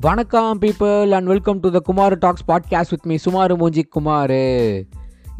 வணக்கம் people and welcome to the Kumar talks podcast with me சுமார் மூஞ்சி குமார்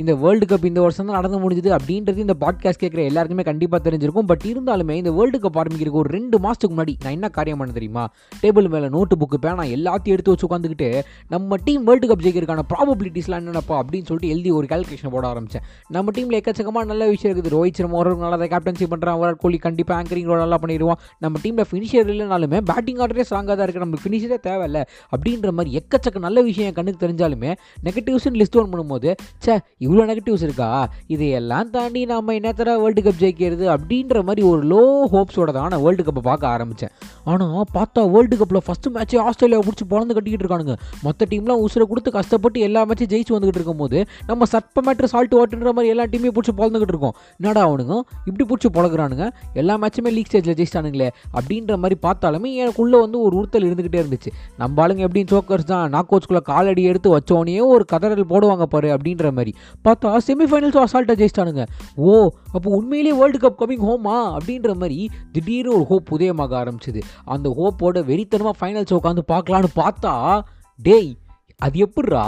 இந்த வேர்ல்டு கப் இந்த வருஷம் தான் நடந்து முடிஞ்சுது அப்படின்றது இந்த பாட்காஸ்ட் கேட்குற எல்லாருக்குமே கண்டிப்பாக தெரிஞ்சிருக்கும். பட் இருந்தாலுமே இந்த வேர்ல்டு கப் ஆரம்பிக்கிறதுக்கு ஒரு ரெண்டு மாதத்துக்கு முன்னாடி நான் என்ன காரியம் பண்ண தெரியுமா? டேபிள் மேலே நோட்டு புக்கு பேனா எல்லாத்தையும் எடுத்து வச்சு உட்காந்துக்கிட்டு நம்ம டீம் வேர்ல்டு கப் ஜெயிக்கிறதுக்கான ப்ராபபிலிட்டிஸ்லாம் என்னென்னப்பா அப்படின்னு சொல்லிட்டு எழுதி ஒரு கால்குலேஷன் போட ஆரம்பித்தேன் நம்ம டீமில் எக்கச்சக்கமாக நல்ல விஷயம் இருக்குது. ரோஹித் சர்மா ஒரு நல்லா கேப்டன்சி பண்ணுறான் விராட் கோலி கண்டிப்பாக ஆங்கரிங் நல்லா பண்ணிடுவான். நம்ம டீமில் ஃபினிஷர் இல்லைனாலுமே பேட்டிங் ஆர்டரே ஸ்ட்ராங்காக தான் இருக்குது நமக்கு ஃபினிஷரே தேவையில்லை. அப்படின்ற மாதிரி எக்கச்சக்க நல்ல விஷயம் என் கண்ணுக்கு தெரிஞ்சாலுமே நெகட்டிவ்ஸ்னு லிஸ்ட் ஒன் பண்ணும்போது சே இவ்வளோ நெகட்டிவ்ஸ் இருக்கா? இதையெல்லாம் தாண்டி நம்ம என்னத்தர வேர்ல்டு கப் ஜெயிக்கிறது அப்படின்ற மாதிரி ஒரு லோ ஹோப்ஸோட தான் நான் வேர்ல்டு கப்பை பார்க்க ஆரம்பித்தேன் ஆனால் பார்த்தா வேர்ல்டு கப்பில் ஃபஸ்ட்டு மேட்ச்சே ஆஸ்திரேலியா பிடிச்சி பிறந்து கட்டிக்கிட்டு இருக்கானுங்க. மற்ற டீம்லாம் உசுரை கொடுத்து கஷ்டப்பட்டு எல்லா மேட்சும் ஜெயிச்சு வந்துகிட்டு இருக்கும்போது நம்ம சர்ப்ப மேட்ரு சால்ட் வாட்டுன்ற மாதிரி எல்லா டீமையும் பிடிச்சி பிறந்துக்கிட்டு இருக்கோம். என்னடா அவனுங்க? இப்படி பிடிச்சி பழகுறானுங்க எல்லா மேட்சுமே லீக் ஸ்டேஜில் ஜெயிச்சிட்டானுங்களே? அப்படின்ற மாதிரி பார்த்தாலுமே எனக்குள்ளே வந்து ஒரு உறுத்தல் இருந்துக்கிட்டே இருந்துச்சு. நம்ம ஆளுங்க எப்படின்னு சோக்கர்ஸ் தான். நான் கோச்சுக்குள்ளே காலடி எடுத்து வச்சோடனே ஒரு கதறல் போடுவாங்க பாரு அப்படின்ற மாதிரி. பார்த்தா செமிஃபைனல்ஸும் அசால்ட்டாக ஜெயிச்சிட்டானுங்க. ஓ அப்போ உண்மையிலேயே வேர்ல்டு கப் கமிங் ஹோமா அப்படின்ற மாதிரி திடீர்னு ஒரு ஹோப் உதயமாக ஆரம்பிச்சிது. அந்த ஹோப்போட வெறித்தனமாக ஃபைனல்ஸ் உட்காந்து பார்க்கலான்னு பார்த்தா டேய் அது எப்படிரா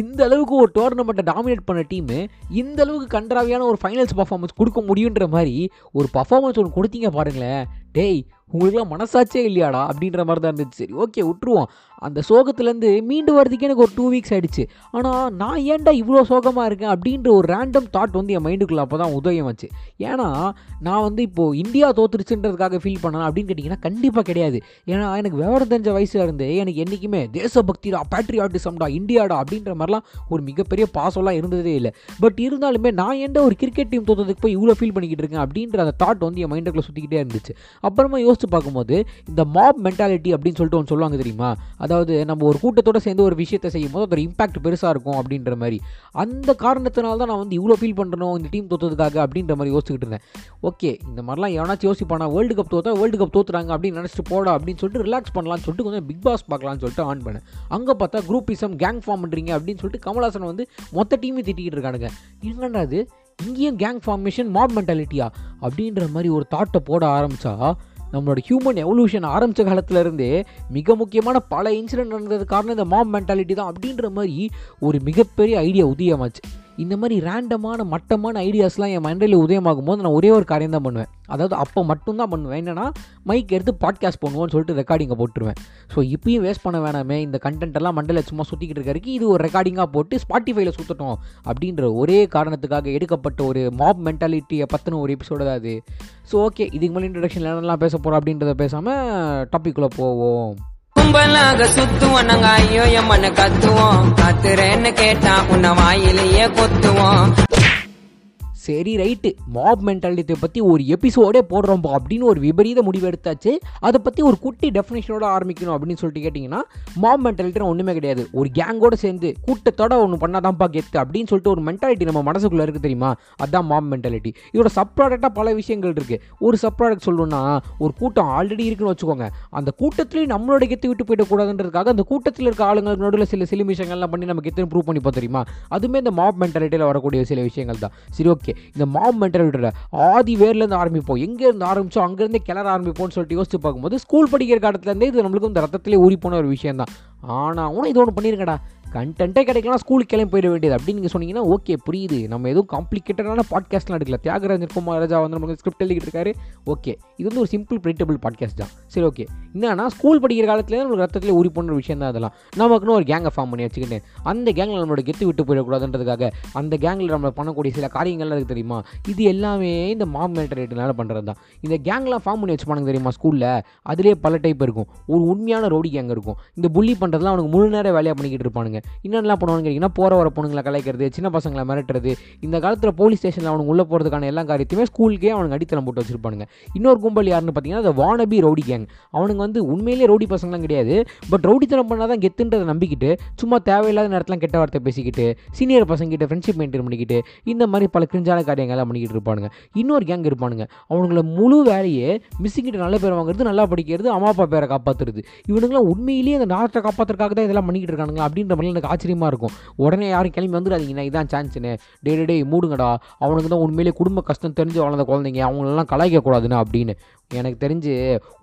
இந்த அளவுக்கு ஒரு டோர்னமெண்ட்டை டாமினேட் பண்ண டீமு இந்த அளவுக்கு கன்றாவியான ஒரு ஃபைனல்ஸ் பர்ஃபார்மன்ஸ் கொடுக்க முடியுன்ற மாதிரி ஒரு பர்ஃபார்மன்ஸ் ஒன்று கொடுத்தீங்க பாருங்களேன். டேய் உங்களுக்குலாம் மனசாச்சே இல்லையாடா அப்படின்ற மாதிரி தான் இருந்துச்சு. சரி ஓகே விட்டுருவோம். அந்த சோகத்துலேருந்து மீண்டு வரதுக்கே எனக்கு ஒரு டூ வீக்ஸ் ஆகிடுச்சு ஆனால் நான் ஏன்டா இவ்வளோ சோகமாக இருக்கேன் அப்படின்ற ஒரு ரேண்டம் தாட் வந்து என் மைண்டுக்குள்ளே அப்போ தான் உதயம் வச்சு ஏன்னா நான் வந்து இப்போது இந்தியா தோத்துருச்சுன்றதுக்காக ஃபீல் பண்ணேன் அப்படின்னு கேட்டிங்கன்னா கண்டிப்பாக கிடையாது. ஏன்னா எனக்கு விவரம் தெரிஞ்ச வயசில் இருந்து எனக்கு என்றைக்குமே தேசபக்திடா பேட்ரியாட்டிசம்டா இந்தியாடா அப்படின்ற மாதிரிலாம் ஒரு மிகப்பெரிய பாசம்லாம் இருந்ததே இல்லை. பட் இருந்தாலுமே நான் எந்த ஒரு கிரிக்கெட் டீம் தோத்ததுக்கு போய் இவ்வளோ ஃபீல் பண்ணிக்கிட்டு இருக்கேன் அப்படின்ற அந்த தாட் வந்து என் மைண்டுக்குள்ளே சுற்றிக்கிட்டே இருந்துச்சு. அப்புறமா யோசிச்சு பார்க்கும்போது இந்த மாப் மென்டாலிட்டி அப்படின்னு சொல்லிட்டு ஒன்று சொல்லுவாங்க தெரியுமா? அதாவது நம்ம ஒரு கூட்டத்தோட சேர்ந்து ஒரு விஷயத்தை செய்யும் போது அதோட இம்பாக்ட் பெருசாக இருக்கும் அப்படின்ற மாதிரி. அந்த காரணத்தினால தான் நான் வந்து இவ்வளோ ஃபீல் பண்ணுறோம் இந்த டீம் தோத்ததுக்காக அப்படின்ற மாதிரி யோசிச்சுக்கிட்டு இருந்தேன். ஓகே இந்த மாதிரிலாம் எவனாச்சும் யோசிப்பானா வேர்ல்டு கப் தோத்தா வேர்ல்டு கப் தோத்துறாங்க அப்படின்னு நினச்சிட்டு போடா அப்படின்னு சொல்லிட்டு ரிலாக்ஸ் பண்ணலாம்னு சொல்லிட்டு கொஞ்சம் பிக் பாஸ் பார்க்கலாம்னு சொல்லிட்டு ஆன் பண்ணேன். அங்கே பார்த்தா குரூப்பிசம் கேங் ஃபார்ம் பண்ணுறீங்க அப்படின்னு சொல்லிட்டு கமலாசன் வந்து மொத்த டீமே திட்டிக்கிட்டு இருக்கானுங்க. என்னடா அது இங்கேயும் கேங் ஃபார்மேஷன் மாப் மென்டாலிட்டியா அப்படின்ற மாதிரி ஒரு தாட்டை போட ஆரம்பித்தா நம்மளோட ஹியூமன் எவல்யூஷன் ஆரம்பித்த காலத்துலேருந்தே மிக முக்கியமான பல இன்சிடென்ட் நடந்தது காரணம் இந்த மாப் மென்டாலிட்டி தான் அப்படின்ற மாதிரி ஒரு மிகப்பெரிய ஐடியா உதயமாச்சு. இந்த மாதிரி ரேண்டமான மட்டமான ஐடியாஸ்லாம் என் மைண்டில் உதயமாகும் போது நான் ஒரே ஒரு காரியம் தான் பண்ணுவேன். அதாவது அப்போ மட்டும்தான் பண்ணுவேன். என்னென்னா மைக் எடுத்து பாட்காஸ்ட் பண்ணுவோன்னு சொல்லிட்டு ரெக்கார்டிங்கை போட்டுருவேன். ஸோ இப்பயும் வேஸ்ட் பண்ண வேணாமே. இந்த கண்டென்ட் எல்லாம் மண்டல சும்மா சுற்றிக்கிட்டு இருக்காருக்கு இது ஒரு ரெக்கார்டிங்காக போட்டு ஸ்பாட்டிஃபைல சுற்றட்டும் அப்படின்ற ஒரே காரணத்துக்காக எடுக்கப்பட்ட ஒரு மாப் மென்டாலிட்டியை பற்றின ஒரு எபிசோடு தான் அது. ஸோ ஓகே இதுக்கு மேலே இன்ட்ரடக்ஷன் என்னெல்லாம் பேச போகிறோம் அப்படின்றத பேசாமல் டாப்பிக்குள்ளே போவோம். கும்பலாக சுத்துவோம். நாங்க ஐயோ எம்மன்னு கத்துவோம். கத்துறேன்னு கேட்டா உன்னை வாயிலேயே கொத்துவோம். சரி ரைட்டு. மாப் மென்டாலிட்டியை பற்றி ஒரு எபிசோடே போடுறோம்ப்பா அப்படின்னு ஒரு விபரீத முடிவு எடுத்தாச்சு. அதை பற்றி ஒரு குட்டி டெஃபினேஷனோட ஆரம்பிக்கணும் அப்படின்னு சொல்லிட்டு கேட்டிங்கன்னா மாப் மென்டாலிட்டினா ஒன்றுமே கிடையாது. ஒரு கேங்கோட சேர்ந்து கூட்டத்தோட ஒன்று பண்ணாதான்ப்பா கெத்து அப்படின்னு சொல்லிட்டு ஒரு மென்டாலிட்டி நம்ம மனசுக்குள்ளே இருக்குது தெரியுமா? அதுதான் மாப் மென்டாலிட்டி இதோட சப் ப்ராடக்டாக பல விஷயங்கள் இருக்குது ஒரு சப் ப்ராடக்ட் சொல்லணும்னா ஒரு கூட்டம் ஆல்ரெடி இருக்குன்னு வச்சுக்கோங்க. அந்த கூட்டத்துலேயும் நம்மளோட கெத்து விட்டு போயிடக்கூடாதுன்றதுக்காக அந்த கூட்டத்தில் இருக்க ஆளுங்களுக்கு நடுவில் சில சில விஷயங்கள்லாம் பண்ணி நம்ம கெத்துன்னு ப்ரூவ் பண்ணிப்போம் தெரியுமா? அதுவுமே இந்த மாப் மென்டாலிட்டியில் வரக்கூடிய சில விஷயங்கள் தான். சரி ஓகே இந்த மாம் மென்டாலிட்டியில் ஆதி வேர்லேருந்து ஆரம்பிப்போம். எங்கேருந்து ஆரம்பிச்சோம் அங்கேருந்தே கிளற ஆரம்பிப்போம்னு சொல்லிட்டு யோசிச்சு பார்க்கும்போது ஸ்கூல் படிக்கிற காலத்துலேருந்தே இது நம்மளுக்கு இந்த ரத்தத்திலே ஊறி போன ஒரு விஷயம் தான் ஆனால் அவனும் இது ஒன்று பண்ணியிருக்கடா கண்டென்ட்டே கிடைக்கலாம் ஸ்கூலுக்கு கிளம்பி போயிட வேண்டியது. அப்படின்னு நீங்கள் சொன்னீங்கன்னா ஓகே புரியுது. நம்ம எதுவும் காம்ப்ளிகேட்டடான பாட்காஸ்ட்லாம் எடுக்கல. தியாகராஜன் குமார் ராஜா வந்து நமக்கு ஸ்கிரிப்ட் எழுதிட்டு இருக்காரு. ஓகே இது வந்து ஒரு சிம்பிள் ப்ரிடிட்டபிள் பாட்காஸ்ட் தான். சரி ஓகே என்னன்னா ஸ்கூல் படிக்கிற காலத்துல நம்மளுக்கு ரத்தத்தில் ஊறி போன விஷயம் தான் அதெல்லாம். நமக்குன்னு ஒரு கேங்கை ஃபார்ம் பண்ணி வச்சுக்கிட்டு அந்த கேங்கில் நம்மளோட கெத்து விட்டு போயிடக்கூடாதுன்றதுக்காக அந்த கேங்கில் நம்ம பண்ணக்கூடிய சில காரியங்கள்லாம் இருக்குது தெரியுமா? இது எல்லாமே இந்த மாம் மென்டாலிட்டினால பண்ணுறது தான். இந்த கேங்லாம் ஃபார்ம் பண்ணி வச்சுப்பானுங்க தெரியுமா ஸ்கூலில் அதிலே பல டைப் இருக்கும். ஒரு உண்மையான ரோடி கேங் இருக்கும். இந்த புள்ளி பண்ணுறதுலாம் அவனுக்கு முழு நேரம் வேலையாக பண்ணிக்கிட்டு இருப்பானுங்க. என்னென்னலாம் பண்ணுவான்னு கேட்டிங்கன்னா போகிற வர பொண்ணுங்களை கலைக்கிறது சின்ன பசங்களை மிரட்டுறது இந்த காலத்தில் போலீஸ் ஸ்டேஷனில் அவனுக்கு உள்ளே போகிறதுக்கான எல்லா காரியத்தையுமே ஸ்கூலுக்கே அவனுக்கு அடித்தளம் போட்டு வச்சிருப்பானுங்க. இன்னொரு கும்பல் யாருன்னு பார்த்தீங்கன்னா அந்த வானபி ரவுடி கேங் அவனுங்க வந்து உண்மையிலேயே ரவுடி பசங்களாம் கிடையாது. பட் ரவுடித்தனம் பண்ணால் தான் கெத்துன்றதை நம்பிக்கிட்டு சும்மா தேவையில்லாத நேரத்தில் கெட்ட வார்த்தை பேசிக்கிட்டு சீனியர் பசங்கிட்ட ஃப்ரெண்ட்ஷிப் மெயின்டைன் பண்ணிக்கிட்டு இந்த மாதிரி பல கிரிஞ்சான காரியங்கள்லாம் பண்ணிக்கிட்டு இருப்பானுங்க. இன்னொரு கேங் இருப்பானுங்க. அவனுங்கள முழு வேலையே மிஸ்ஸுங்கிட்ட நல்ல பேர் வாங்குறது நல்லா படிக்கிறது அம்மா அப்பா பேரை காப்பாற்றுறது இவனுங்களாம் உண்மையிலேயே அந்த நாட்டை காப்பாற்றுறதுக்காக தான் இதெல்லாம் பண்ணிக்கிட்டு இருக்கானுங்களா அப்படின்ற மாதிரி எனக்கு ஆச்சரியமாக இருக்கும். உடனே யாரும் கிளம்பி வந்துடாதீங்கண்ணா இதான் சான்ஸ்னு டே டே டே மூடுங்கடா. அவனுக்கு தான் உண்மையிலேயே குடும்ப கஷ்டம் தெரிஞ்சு வளர்ந்த குழந்தைங்க. அவங்களெல்லாம் கலாய்க்கக்கூடாதுன்னு அப்படின்னு. எனக்கு தெரிஞ்சு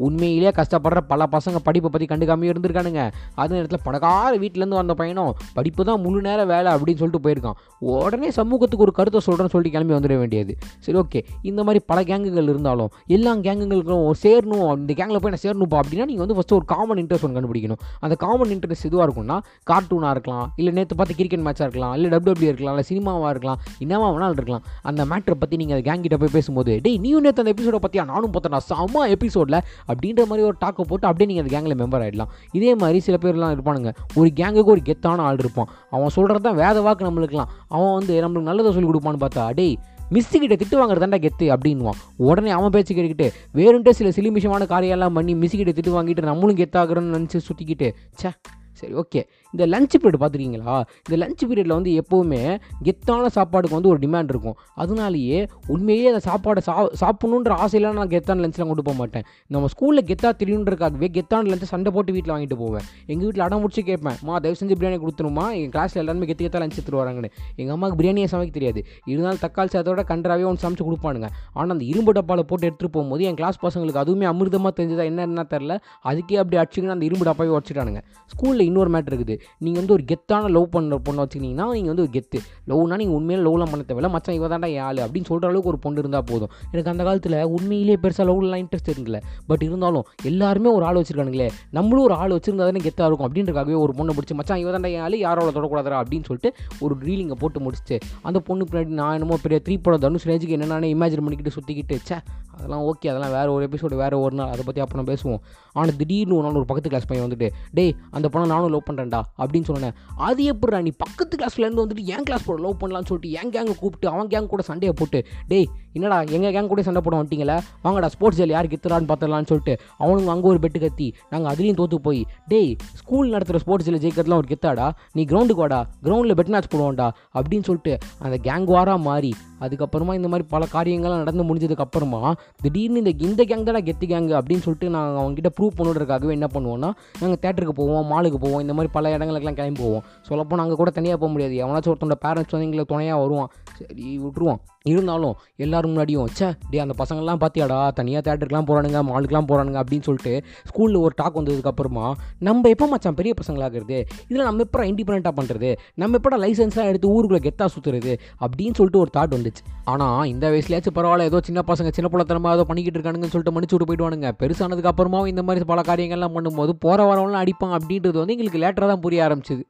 உண்மையிலேயே கஷ்டப்படுற பல பசங்க படிப்பை பற்றி கண்டுக்காமல் இருந்திருக்கானுங்க. அதே நேரத்தில் பணக்கார வீட்டிலேருந்து வந்த பையனும் படிப்பு தான் முழு நேரம் வேலை அப்படின்னு சொல்லிட்டு போயிருக்கான். உடனே சமூகத்துக்கு ஒரு கருத்தை சொல்கிறேன்னு சொல்லிட்டு கிளம்பி வந்துட வேண்டியது. சரி ஓகே. இந்த மாதிரி பல கேங்குகள் இருந்தாலும் எல்லா கேங்குகளுக்கும் சேரணும். இந்த கேங்கில் போய் நான் சேரணும்ப்பா அப்படின்னா நீங்கள் வந்து ஃபஸ்ட்டு ஒரு காமன் இன்ட்ரெஸ்ட் ஒன்று கண்டுபிடிக்கணும். அந்த காமன் இன்ட்ரெஸ்ட் எதுவாக இருக்கும்னா கார்ட்டூனாக இருக்கலாம் இல்லை நேற்று பார்த்து கிரிக்கெட் மேட்சாக இருக்கலாம் இல்லை டபிள்யூபிள்யூ இருக்கலாம் இல்லை சினிமாவாக இருக்கலாம் என்னவா வேணாலும் இருக்கலாம். அந்த மேட்டரை பற்றி நீங்கள் அந்த கேங் போய் பேசும்போது டேய் நீயும் நேற்று அந்த எபிசோட பற்றியா நானும் பார்த்தேன் செம்ம எபிசோடில் அப்படின்ற மாதிரி ஒரு டாக்கை போட்டு அப்படியே நீங்கள் அந்த கேங்கில் மெம்பர் ஆகிடலாம் இதே மாதிரி சில பேர்லாம் இருப்பானுங்க. ஒரு கேங்குக்கு ஒரு கெத்தான ஆள் இருப்பான். அவன் சொல்கிறது தான் வேத வாக்கு நம்மளுக்குலாம் அவன் வந்து நம்மளுக்கு நல்லதை சொல்லி கொடுப்பான்னு பார்த்தா டேய் மிஸ்ஸு கிட்ட திட்டு வாங்குறதாண்டா கெத்து அப்படின்வான் உடனே அவன் பேச்சு கேட்டுக்கிட்டு வேறுன்ட்டு சில சிலிமிஷமான காரியெல்லாம் பண்ணி மிஸ்ஸு கிட்ட திட்டு வாங்கிட்டு நம்மளும் கெத்தாகிறோன்னு நினச்சி சுற்றிக்கிட்டு சே சரி ஓகே இந்த லஞ்ச் பீரியட் பார்த்துருக்கீங்களா? இந்த லஞ்ச் பீரியடில் வந்து எப்போவுமே கெத்தான சாப்பாடுக்கு வந்து ஒரு டிமாண்ட் இருக்கும். அதனாலேயே உண்மையிலேயே அந்த சாப்பாடை சா சாப்பிட்ணுன்ற ஆசையெல்லாம் நான் கெத்தான லஞ்ச்லாம் கொண்டு போக மாட்டேன். நம்ம ஸ்கூலில் கெத்தா தெரியுன்றக்காகவே கெத்தான லஞ்சை சண்டை போட்டு வீட்டில் வாங்கிட்டு போவேன். எங்கள் வீட்டில் அடம் முடிச்சு கேட்பேன் மா தயவு செஞ்சு பிரியாணி கொடுத்துருமா? எங்கள் கிளாஸில் எல்லாருமே கெத்து கெத்தா லஞ்ச் எடுத்துட்டு வராங்கன்னு எங்கள் அம்மாவுக்கு பிரியாணியை சமைக்க தெரியாது. இருந்தாலும் தக்காளி சாதத்தோட கன்றாவே ஒன்று சமைச்சு கொடுப்பானுங்க. ஆனால் அந்த இரும்பு டப்பாவில் போட்டு எடுத்துகிட்டு போகும்போது என் கிளாஸ் பசங்களுக்கு அதுவுமே அமிர்தமாக தெரிஞ்சதா என்னென்ன தெரில அதுக்கே அப்படி அடிச்சுக்கின்னு அந்த இரும்பு டப்பாவே உடச்சிட்டானுங்க. ஸ்கூலில் இன்னொரு மேட்ரு இருக்குது. நீங்கள் வந்து ஒரு கெத்தான லவ் பண்ண பொண்ணை வச்சுக்கிட்டீங்கன்னா நீங்கள் வந்து ஒரு கெத்து. லவ்னா நீங்கள் உண்மையிலே லவ்லாம் பண்ண தேவையில்ல மச்சான் இவ தாண்டா என் ஆளு அப்படின்னு சொல்கிற அளவுக்கு ஒரு பொண்ணு இருந்தால் போதும். எனக்கு அந்த காலத்தில் உண்மையிலேயே பெருசாக லவ்லாம் இன்ட்ரெஸ்ட் இருக்குல்ல பட் இருந்தாலும் எல்லாருமே ஒரு ஆள் வச்சிருக்கானுங்களே. நம்மளும் ஒரு ஆள் வச்சுருந்தா தானே கெத்தாக இருக்கும் அப்படின்றக்காகவே ஒரு பொண்ணை பிடிச்சி மச்சான் இவ தாண்டா என் ஆளு யாரோட தொடக்கூடாதா அப்படின்னு சொல்லிட்டு ஒரு ரீலிங்கை போட்டு முடிச்சுட்டு அந்த பொண்ணு பின்னாடி நான் என்னமோ பெரிய த்ரீ படம் தனுஷ் ரேஞ்சுக்கு என்னென்ன இமேஜின் பண்ணிக்கிட்டு சுற்றிக்கிட்டு சே அதெல்லாம் ஓகே அதெல்லாம் வேறு ஒரு எபிசோடு வேறு ஒரு நாள் அதை பற்றி அப்புறம் பேசுவோம். ஆனால் திடீர்னு ஒரு நாள் ஒரு பக்கத்து கிளாஸ் பையன் வந்துட்டு டேய் அந்த பணம் நானும் லவ் பண்ணுறேன்டா அப்படின்னு சொன்னேன் அது எப்படிடா நீ பக்கத்து கிளாஸ்லேருந்து வந்துட்டு என் கிளாஸ் போட லவ் பண்ணலாம்னு சொல்லிட்டு என் கேங்கை கூப்பிட்டு அவன் கேங் கூட சண்டையை போட்டு டேய் என்னடா எங்கள் கேங் கூட சண்டை போட வந்துட்டீங்களே? வாங்கடா ஸ்போர்ட்ஸ் ஜெல் யாருக்கு எத்தலான்னு பார்த்துடலான்னு சொல்லிட்டு அவனுங்க அங்கே ஒரு பெட்டு கத்தி நாங்கள் அதுலேயும் தோற்று போய் டேய் ஸ்கூல் நடத்துகிற ஸ்போர்ட்ஸ் ஜெல்ல ஜெயிக்கிறதுலாம் ஒரு கெத்தாடா? நீ கிரவுண்டுக்கு வாடா கிரவுண்டில் பெட் மேட்ச் போடுவோம்டா அப்படின்னு சொல்லிட்டு அந்த கேங் வாரா மாறி அதுக்கப்புறமா இந்த மாதிரி பல காரியங்கள்லாம் நடந்து முடிஞ்சதுக்கப்புறமா திடீர்னு இந்த இந்த கேங் தானே கெத்து கேங்கு அப்படின்னு சொல்லிட்டு நாங்கள் அவங்ககிட்ட ப்ரூவ் பண்ணுறதுக்காகவே என்ன பண்ணுவோம்னா நாங்கள் தேட்டருக்கு போவோம் மாலுக்கு போவோம் இந்த மாதிரி பல இடங்களுக்கெல்லாம் கிளம்பி போவோம் சொல்லப்போனால் நாங்கள் கூட தனியாக போக முடியாது. எவனாச்சும் ஒருத்தனோட பேரண்ட்ஸ் வந்து எங்களை துணையாக வருவான். சரி விட்டுருவான் இருந்தாலும் எல்லாரும் முன்னாடியும் சே டே அந்த பசங்கள்லாம் பார்த்தியாடா தனியாக தேட்டருக்குலாம் போகிறானுங்க மாலுக்குலாம் போகிறானுங்க அப்படின்னு சொல்லிட்டு ஸ்கூலில் ஒரு டாக் வந்ததுக்கப்புறமா நம்ம எப்போ மச்சான் பெரிய பசங்களாகிறது இதில் நம்ம எப்போ இண்டிபெண்ட்டாக பண்ணுறது நம்ம எப்போ லைசன்ஸ்லாம் எடுத்து ஊருக்குள்ளே கெத்தாக சுற்றுறது அப்படின்னு சொல்லிட்டு ஒரு தாட் வந்துச்சு. ஆனால் இந்த வயசுலேயாச்சும் பரவாயில்ல ஏதோ சின்ன பசங்க சின்ன பிள்ளைத்தனமாக ஏதோ பண்ணிக்கிட்டு இருக்கானுங்கன்னு சொல்லிட்டு மன்னிச்சு விட்டு போயிடுவானுங்க. பெருசானதுக்கு அப்புறமாவும் இந்த மாதிரி பல காரியங்கள்லாம் பண்ணும்போது போகிற வரவங்களாம் அடிப்பான் அப்படின்றது வந்து எங்களுக்கு லேட்டராக தான் புரிய ஆரம்பிச்சது.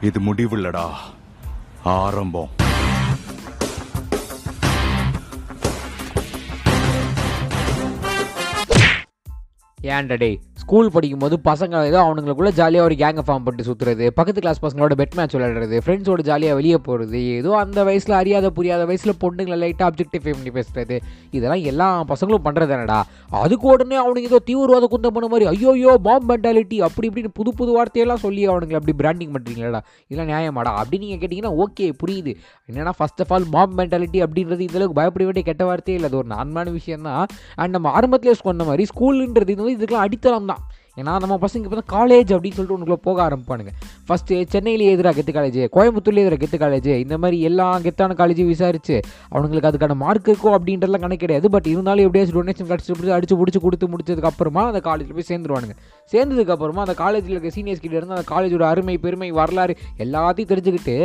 இது முடிவு இல்லடா ஆரம்பம். ஏன்டா டேய் ஸ்கூல் படிக்கும்போது பசங்க ஏதோ அவனுங்களுக்குள்ள ஜாலியாக ஒரு கேங்கை ஃபார்ம் பண்ணிட்டு சுற்றுறது பக்கத்து கிளாஸ் பசங்களோட பெட் மேட்ச் விளையாடுறது ஃப்ரெண்ட்ஸோட ஜாலியாக வெளியே போகிறது ஏதோ அந்த வயசில் அறியாத புரியாத வயசில் பொண்ணுங்களை லைட்டாக அப்ஜெக்டிஃபை பண்ணி பேசுறது. இதெல்லாம் எல்லா பசங்களும் பண்ணுறது என்னடா? அதுக்கு உடனே அவனுக்கு ஏதோ தீவிரவாத குந்தம் பண்ண மாதிரி ஐயோ ஐயோ பாம் மென்டாலிட்டி அப்படி இப்படின்னு புது புது வார்த்தையெல்லாம் சொல்லி அவனுங்களை அப்படி பிராண்டிங் பண்ணுறீங்களா இதெல்லாம் நியாயமாடா? அப்படின்னு நீங்கள் கேட்டிங்கன்னா ஓகே புரியுது. என்னென்னா first of all bomb mentality அப்படின்றது இதளவுக்கு பயப்பட வேண்டிய கெட்ட வார்த்தையே இல்லை. அது ஒரு நார்மலான விஷயம் தான் அண்ட் நம்ம ஆரம்பத்திலே சொன்ன மாதிரி ஸ்கூலுன்றது இது வந்து இதுக்கெல்லாம் அடித்தளம் தான் ஏன்னா நம்ம பசங்க இப்போ தான் காலேஜ் அப்படின்னு சொல்லிட்டு உனக்குள்ள போக ஆரம்பிப்பானுங்க. ஃபஸ்ட்டு சென்னையிலேயே எதிராக கெத்து காலேஜ் கோயம்புத்தூர்லேயே எதிராக கெத்து காலேஜ் இந்த மாதிரி எல்லா கெத்தான காலேஜும் விசாரிச்சு அவனுங்களுக்கு அதுக்கான மார்க் இருக்கும் அப்படின்றதுலாம் கணக்கு கிடையாது. பட் இருந்தாலும் எப்படியாச்சும் டொனேஷன் கிடச்சி பிடிச்சி அடிச்சு பிடிச்சி கொடுத்து முடிச்சதுக்கு அப்புறமா அந்த காலேஜில் போய் சேர்ந்துருவானுங்க. சேர்ந்ததுக்கப்புறமா அந்த காலேஜில் இருக்க சீனியர்ஸ் கிட்ட இருந்து அந்த காலேஜோட அருமை பெருமை வரலாறு எல்லாத்தையும் தெரிஞ்சுக்கிட்டு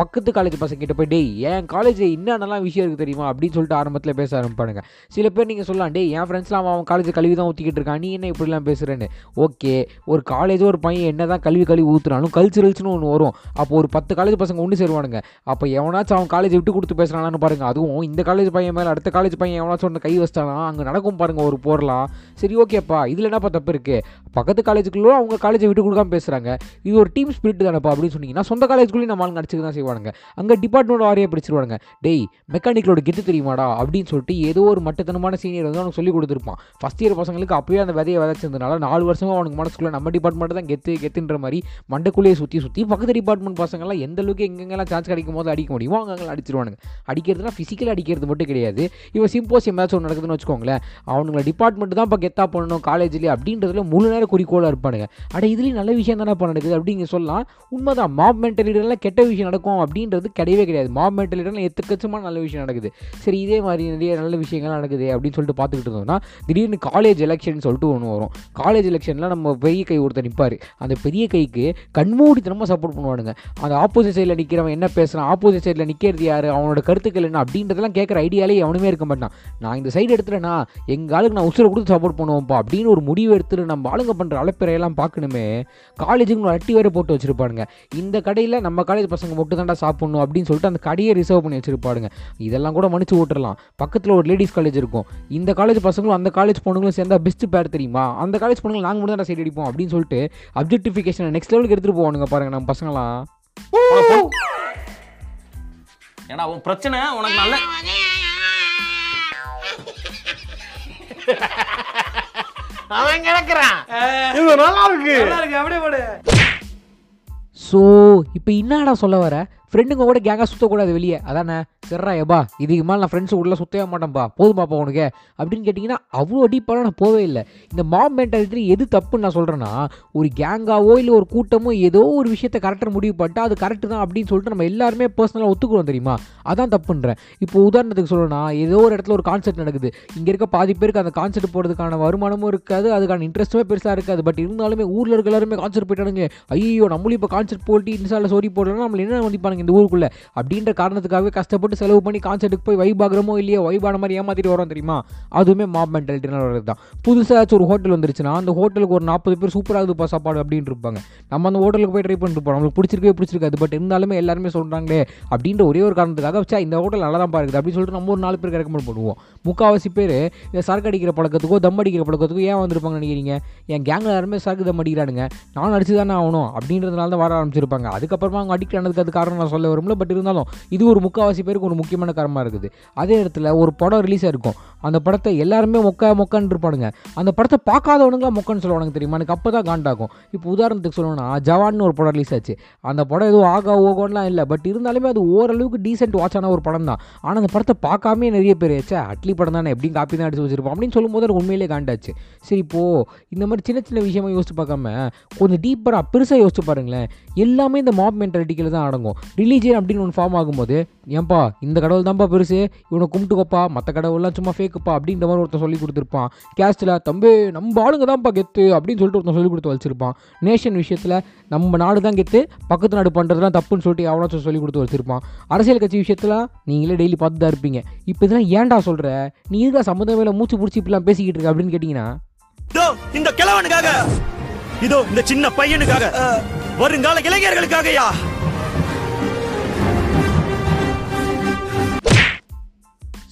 பக்கத்து காலேஜ் பசங்க கிட்ட போய் டேய் என் காலேஜில் என்னென்னலாம் விஷயம் இருக்குது தெரியுமா? அப்படின்னு சொல்லிட்டு ஆரம்பத்தில் பேச ஆரம்பிப்பானுங்க. சில பேர் நீங்கள் சொல்லலாம் டேய் என் ஃப்ரெண்ட்ஸ்லாம் அவன் காலேஜ் கழுவி தான் ஊற்றிக்கிட்டு இருக்கான். நீ என்ன இப்படிலாம் பேசுகிறேன்னு ஓகே ஒரு காலேஜோ ஒரு பையன் என்ன தான் கல்வி கல்வி ஊற்றுனாலும் கல்ச்சுரல்ஸ்னு ஒன்று வரும். அப்போ ஒரு பத்து காலேஜ் பசங்க ஒன்று சேருவானுங்க. அப்போ எவனாச்சும் அவன் காலேஜ் விட்டு கொடுத்து பேசுகிறானான்னு பாருங்கள் அதுவும் இந்த காலேஜ் பையன் மேலே அடுத்த காலேஜ் பையன் எவனாச்சும் ஒன்று கை வச்சிட்டானா அங்கே நடக்கும் பாருங்கள் ஒரு போரலாம். சரி ஓகேப்பா இதில் என்னப்பா தப்பு இருக்குது பக்கத்து காலேஜுக்குள்ளே அவங்க காலேஜை விட்டு கொடுக்காம பேசுகிறாங்க இது ஒரு டீம் ஸ்பிரிட் தானப்பா அப்படின்னு சொன்னீங்கன்னா சொந்த காலேஜ்குள்ளேயும் நம்ம ஆளுங்க அடிச்சுக்க தான் செய்வானுங்க. அங்கே டிபார்ட்மெண்ட் வாரியாக பிடிச்சிருவாங்க டேய் மெக்கானிக்கலோட கெட்டு தெரியுமாடா? அப்படின்னு சொல்லிட்டு ஏதோ ஒரு மட்டத்தனமான சீனியர் வந்து அவனுக்கு சொல்லி கொடுத்துருப்பான். ஃபஸ்ட் இயர் பசங்களுக்கு அப்போயே அந்த விதையை விதைச்சதுனால நாலு வருஷமாக அவனுக்கு மனசுக்குள்ளே நம்ம டிபார்ட்மெண்ட் தான் கெத்து கெத்துன்ற மாதிரி மண்டக்குள்ளேயே சுற்றி சுற்றி பக்கத்து டிபார்ட்மெண்ட் பசங்களாம் எந்த அளவுக்கு எங்கெங்கெல்லாம் சான்ஸ் கிடைக்கும் போது அடிக்க முடியுமோ அங்கெல்லாம் அடிச்சிருவானுங்க. அடிக்கிறதுனா ஃபிசிக்கலாக அடிக்கிறது மட்டும் கிடையாது. இவன் சிம்போசியம் மேட்ச் ஒன்று நடக்குதுன்னு வச்சுக்கோங்களேன் அவனுங்களை டிபார்ட்மெண்ட் தான் இப்போ கெத்தா பண்ணணும் காலேஜ்லேயே அப்படின்றதுல முழு நேரம் குறிக்கோளாக இருப்பானுங்க. அட இதுலேயும் நல்ல விஷயம் தானே இப்போ நடக்குது அப்படிங்க சொல்லலாம். உண்மைதான் மாப் மென்டலிட்டியில் கெட்ட விஷயம் நடக்கும் அப்படின்றது கிடையவே கிடையாது. மாப் மென்டலிட்டியில் எத்துக்கச்சமான நல்ல விஷயம் நடக்குது. சரி இதே மாதிரி நிறைய நல்ல விஷயங்கள் நடக்குது அப்படின்னு சொல்லிட்டு பார்த்துக்கிட்டு இருந்தோம்னா திடீர்னு காலேஜ் எலெக்ஷன் சொல்லிட்டு ஒன்று வரும். காலேஜ் எலெக்ஷனில் நம்ம பெரிய கை ஒருத்தர் நிற்பார் அந்த பெரிய கைக்கு கண்மூடித்தனமாக சப்போர்ட் பண்ணுவானுங்க. அந்த ஆப்போசிட் சைடில் நிற்கிறவன் என்ன பேசுகிறான் ஆப்போசிட் சைடில் நிற்கிறது யார்? அவனோட கருத்துக்கள் என்ன? அப்படின்றதெல்லாம் கேட்குற ஐடியாலே எவனுமே இருக்க மாட்டான். நான் இந்த சைடு எடுத்துட்டேன்னா எங்கள் ஆளுக்கு நான் உசுரை கொடுத்து சப்போர்ட் பண்ணுவோம்ப்பா அப்படின்னு ஒரு முடிவு எடுத்துட்டு நம்ம ஆளுங்க பண்ணுற அழைப்பிறையெல்லாம் பார்க்கணுமே. காலேஜுக்கு ஒரு அட்டி வேறு போட்டு வச்சுருப்பாருங்க இந்த கடையில் நம்ம காலேஜ் பசங்க மட்டும் தாண்டா சாப்பிட்ணும் அப்படின்னு சொல்லிட்டு அந்த கடையை ரிசர்வ் பண்ணி வச்சுருப்பாருங்க இதெல்லாம் கூட மன்னிச்சு ஓட்டுறலாம் பக்கத்தில் ஒரு லேடிஸ் காலேஜ் இருக்கும். இந்த காலேஜ் பசங்களும் அந்த காலேஜ் பொண்ணுங்களும் சேர்ந்தா பெஸ்ட் பேர் தெரியுமா? அந்த காலேஜ் பொண்ணுங்க நாங்கள் மட்டும் தான் சைடு அடிப்போம் அப்படின்னு சொல்லிட்டு அப்ஜெக்டிஃபிகேஷனை நெக்ஸ்ட் லெவலுக்கு எடுத்துகிட்டு போவானுங்க பாருங்க நம்ம பசங்களாம். ஏன்னா உன் பிரச்சனை உனக்கு நல்ல அவன் கிடக்குறான். இது நல்லா இருக்கு. அப்படியே போடு. ஸோ இப்போ என்னடா சொல்ல வர? ஃப்ரெண்டுங்க கூட கேங்காக சுற்றக்கூடாது வெளியே. அதானே? சரிடா ஏபா இதுக்கு மேலே நான் ஃப்ரெண்ட்ஸ் உள்ள சுற்றவே மாட்டேன்ப்பா போதுமாப்பா உனக்கு. அப்படின்னு கேட்டிங்கன்னா அவ்வளோ டீப்பாக நான் போவே இல்லை. இந்த மாம் மென்டாலிட்டி எது தப்புன்னு நான் சொல்கிறேன்னா ஒரு கேங்காவோ இல்லை ஒரு கூட்டமோ ஏதோ ஒரு விஷயத்தை கரெக்டாக முடிவு பண்ணிட்டு அது கரெக்டு தான் அப்படின்னு சொல்லிட்டு நம்ம எல்லாருமே பர்சனலாக ஒத்துக்குவோம் தெரியுமா? அதான் தப்புன்றேன். இப்போ உதாரணத்துக்கு சொல்லணும்னா ஏதோ ஒரு இடத்துல ஒரு கான்செர்ட் நடக்குது. இங்கே இருக்க பாதி பேருக்கு அந்த கான்செர்ட் போகிறதுக்கான வருமானமும் இருக்காது அதுக்கான இன்ட்ரெஸ்ட்டுமே பெருசாக இருக்காது. பட் இருந்தாலுமே ஊரில் இருக்க எல்லாருமே கான்செர்ட் போயிட்டானுங்க. ஐயோ நம்மளும் இப்போ கான்செர்ட் போட்டு இன்ஸ்டாவில் சோரி போடலாம் நம்மள என்ன மதிப்பானுங்க இந்த ஊருக்குள்ள. அப்படின்ற காரணத்துக்காகவே கஷ்டப்பட்டு செலவு பண்ணி கான்செர்ட்டுக்கு போய் வைப் ஆகிறோமோ இல்லையோ வைபான மாதிரி ஏமாத்திட்டு வரோம் தெரியுமா? அதுவுமே மாப் மென்டாலிட்டினால் வரது தான் புதுசாக ஏதாச்சும் ஒரு ஹோட்டல் வந்துருச்சுன்னா அந்த ஹோட்டலுக்கு ஒரு நாற்பது பேர் சூப்பராக இருக்குப்பா சாப்பாடு அப்படின்னு இருப்பாங்க. நம்ம அந்த ஹோட்டலுக்கு போய் ட்ரை பண்ணிட்டு போகிறோம் நம்மளுக்கு பிடிச்சிருக்கவே பிடிச்சிருக்காது. பட் இருந்தாலுமே எல்லாருமே சொல்கிறாங்களே அப்படின்ற ஒரே ஒரு காரணத்துக்காக வச்சா இந்த ஹோட்டல் நல்லா தான் இருக்குது அப்படின்னு சொல்லிட்டு நம்ம ஒரு நாலு பேருக்கு ரெக்கமெண்ட் பண்ணுவோம். முக்கால்வாசி பேர் இந்த சரக்கு அடிக்கிற பழக்கத்துக்கோ தம் அடிக்கிற பழக்கத்துக்கோ ஏன் வந்திருப்பாங்க நினைக்கிறீங்க? என் கேங்கில் எல்லாருமே சரக்கு தம் அடிக்கிறானுங்க. நானும் அடிச்சு தானே ஆகணும் அப்படின்றதுனால தான் வர ஆரம்பிச்சிருப்பாங்க. அதுக்கப்புறமா அவங்க அடிக்ட் ஆனதுக்கு அது காரணம் நான் சொல்ல வரும்ல பட் இருந்தாலும் இது ஒரு முக்கால்வாசி பேருக்கு ஒரு முக்கியமான காரணமாக இருக்குது. அதே இடத்துல ஒரு படம் ரிலீஸ் ஆயிருக்கும் அந்த படத்தை எல்லாருமே மொக்க மொக்கான்னு இருப்பானுங்க. அந்த படத்தை பார்க்காதவனுங்களா மொக்கன்னு சொல்லுவானுங்க தெரியுமா? எனக்கு அப்போ தான் காண்டாகும். இப்போ உதாரணத்துக்கு சொல்லணும்னா ஜவான்னு ஒரு படம் ரிலீஸ் ஆச்சு. அந்த படம் எதுவும் ஆகா ஓகோன்லாம் இல்லை. பட் இருந்தாலுமே அது ஓரளவுக்கு டீசென்ட் வாட்ச் ஆன ஒரு படம் தான். ஆனால் அந்த படத்தை பார்க்காமே நிறைய பேர் ஆச்சு அட்லி படம் தானே எப்படியும் காப்பி தான் அடிச்சு வச்சிருப்போம். அப்படின்னு சொல்லும்போது எனக்கு உண்மையிலே காண்டாச்சு. சரி இப்போ இந்த மாதிரி சின்ன சின்ன விஷயமா யோசிச்சு பார்க்காம கொஞ்சம் டீப்பராக பெருசாக யோசிச்சு பாருங்களேன். எல்லாமே இந்த மாப் மென்டாலிட்டிக்கில் தான் அடங்கும். ரிலீஜியன் அப்படின்னு ஒன்று ஃபார்ம் ஆகும்போது ஏன்பா இந்த கடவுள் தான்ப்பா பெருசு? இவனை கும்பிட்டுக்கோப்பா மற்ற கடவுள்லாம் சும்மா ஃபேக்குப்பா அப்படின்ற மாதிரி ஒருத்தன் சொல்லி கொடுத்துருப்பான். கேஸ்ட்டில் தம்பி நம்ம ஆளுங்க தான்ப்பா கெத்து அப்படின்னு சொல்லிட்டு ஒருத்தன் சொல்லி கொடுத்து வச்சிருப்பான். நேஷன் விஷயத்தில் நம்ம நாடு தான் கெத்து பக்கத்து நாடு பண்ணுறதுலாம் தப்புன்னு சொல்லிட்டு எவ்வளோ சொல்லி கொடுத்து வச்சிருப்பான். அரசியல் கட்சி விஷயத்தில் நீங்களே டெய்லி பார்த்து தான் இருப்பீங்க. இப்போ இதெல்லாம் ஏன்டா சொல்கிற நீ இருக்கா சம்மந்தம் மேலே மூச்சு பிடிச்சி இப்படிலாம் பேசிக்கிட்டு இருக்க அப்படின்னு கேட்டிங்கன்னா இந்த கிழவனுக்காக. இதோ இந்த சின்ன பையனுக்காக. வருங்கால இளைஞர்களுக்காகயா.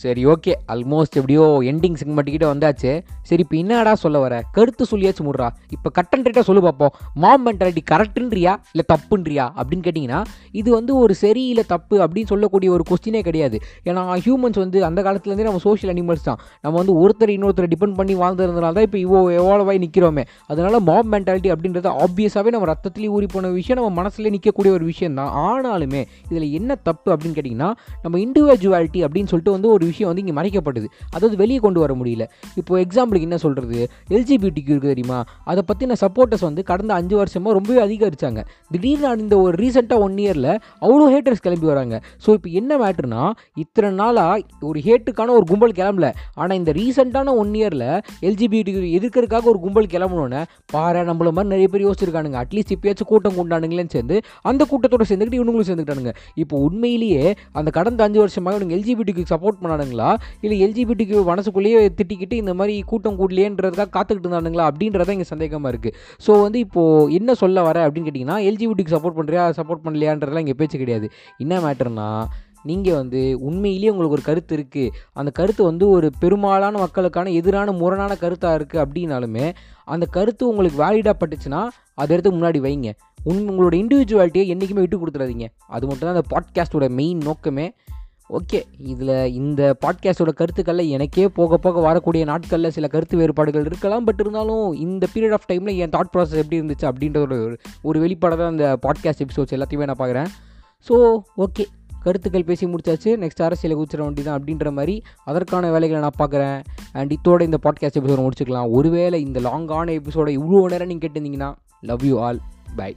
சரி ஓகே ஆல்மோஸ்ட் எப்படியோ எண்டிங் செக்மெண்ட் கிட்ட வந்தாச்சு. சரி இப்போ என்னடா சொல்ல வர? கருத்து சொல்லியாச்சு முடுறா இப்போ கட்டன் ரேட்டாக சொல்லு பார்ப்போம் மாம் மென்டாலிட்டி கரெக்டுன்றியா இல்லை தப்புன்றியா? அப்படின்னு கேட்டிங்கன்னா இது வந்து ஒரு சரி இல்லை தப்பு அப்படின்னு சொல்லக்கூடிய ஒரு கொஸ்டினே கிடையாது. ஏன்னா ஹியூமன்ஸ் வந்து அந்த காலத்துலேருந்தே நம்ம சோஷியல் அனிமல்ஸ் தான். நம்ம வந்து ஒருத்தர் இன்னொருத்தரை டிபெண்ட் பண்ணி வாழ்ந்ததுனால தான் இப்போ இவ்வளோ எவால்வ் ஆகி நிற்கிறோமே அதனால் மாப் மென்டாலிட்டி அப்படின்றது ஆப்வியஸாகவே நம்ம ரத்தத்துலேயே ஊறி போன விஷயம் நம்ம மனசுலேயே நிற்கக்கூடிய ஒரு விஷயம் தான். ஆனாலுமே இதில் என்ன தப்பு அப்படின்னு கேட்டிங்கன்னா நம்ம இண்டிவிஜுவாலிட்டி அப்படின்னு சொல்லிட்டு வந்து ஒரு விஷயம் வந்து இங்கே மறைக்கப்படுது அதாவது வெளியே கொண்டு வர முடியல. இப்போ எக்ஸாம்பிள் எக்ஸாம்பிளுக்கு என்ன சொல்கிறது எல்ஜிபிடிக்கு இருக்குது தெரியுமா? அதை பற்றின சப்போர்ட்டர்ஸ் வந்து கடந்த அஞ்சு வருஷமாக ரொம்பவே அதிகரிச்சாங்க. திடீர்னு இந்த ஒரு ரீசெண்டாக ஒன் இயரில் அவ்வளோ ஹேட்டர்ஸ் கிளம்பி வராங்க. ஸோ இப்போ என்ன மேட்ருனா இத்தனை நாளாக ஒரு ஹேட்டுக்கான ஒரு கும்பல் கிளம்பல. ஆனால் இந்த ரீசெண்டான ஒன் இயரில் எல்ஜிபிடிக்கு எதிர்க்கிறதுக்காக ஒரு கும்பல் கிளம்பணுன்னு பாரு நம்மள மாதிரி நிறைய பேர் யோசிச்சிருக்கானுங்க. அட்லீஸ்ட் இப்பயாச்சும் கூட்டம் கொண்டானுங்களேன்னு சேர்ந்து அந்த கூட்டத்தோட சேர்ந்துக்கிட்டு இவங்களும் சேர்ந்துக்கிட்டானுங்க இப்போ உண்மையிலேயே அந்த கடந்த அஞ்சு வருஷமாக இவனுங்க எல்ஜிபிடிக்கு சப்போர்ட் பண்ணானுங்களா? இல்லை எல்ஜிபிடிக்கு மனசுக்குள்ளேயே திட்டிக்கிட்டு இந்த மாதிரி கூட்டம் கூடலேன்றதுக்காக காத்துக்கிட்டு இருந்தானுங்களா? அப்படின்றத இங்கே சந்தேகமாக இருக்குது ஸோ வந்து இப்போது என்ன சொல்ல வர அப்படின்னு கேட்டிங்கன்னா எல்ஜிபிடிக்கு சப்போர்ட் பண்ணுறியா சப்போர்ட் பண்ணலையான்றதெல்லாம் இங்கே பேச்சு கிடையாது. என்ன மேட்டர்னா நீங்கள் வந்து உண்மையிலேயே உங்களுக்கு ஒரு கருத்து இருக்குது அந்த கருத்து வந்து ஒரு பெரும்பாலான மக்களுக்கான எதிரான முரணான கருத்தாக இருக்குது அப்படின்னாலுமே அந்த கருத்து உங்களுக்கு வேலிடாக பட்டுச்சுன்னா அதை எடுத்து முன்னாடி வைங்க. உன் உங்களோட இண்டிவிஜுவாலிட்டியை என்றைக்குமே விட்டு கொடுத்துடாதீங்க. அது மட்டும் தான் அந்த பாட்காஸ்ட்டோட மெயின் நோக்கமே. ஓகே இதில் இந்த பாட்காஸ்டோட கருத்துக்களில் எனக்கே போக போக வரக்கூடிய நாட்களில் சில கருத்து வேறுபாடுகள் இருக்கலாம் பட் இருந்தாலும் இந்த பீரியட் ஆஃப் டைமில் என் தாட் ப்ராசஸ் எப்படி இருந்துச்சு அப்படின்ற ஒரு ஒரு வெளிப்பாடாக தான் இந்த பாட்காஸ்ட் எபிசோட்ஸ் எல்லாத்தையுமே நான் பார்க்குறேன். ஸோ ஓகே கருத்துக்கள் பேசி முடிச்சாச்சு. நெக்ஸ்ட் அரசியலை குச்சிட வேண்டி தான் அப்படின்ற மாதிரி அதற்கான வேலைகளை நான் பார்க்குறேன். அண்ட் இத்தோட இந்த பாட்காஸ்ட் எபிசோட முடிச்சுக்கலாம். ஒருவேளை இந்த லாங்கான எபிசோட இவ்வளோ நேரம் நீங்கள் கேட்டிருந்தீங்கன்னா லவ் யூ ஆல் பை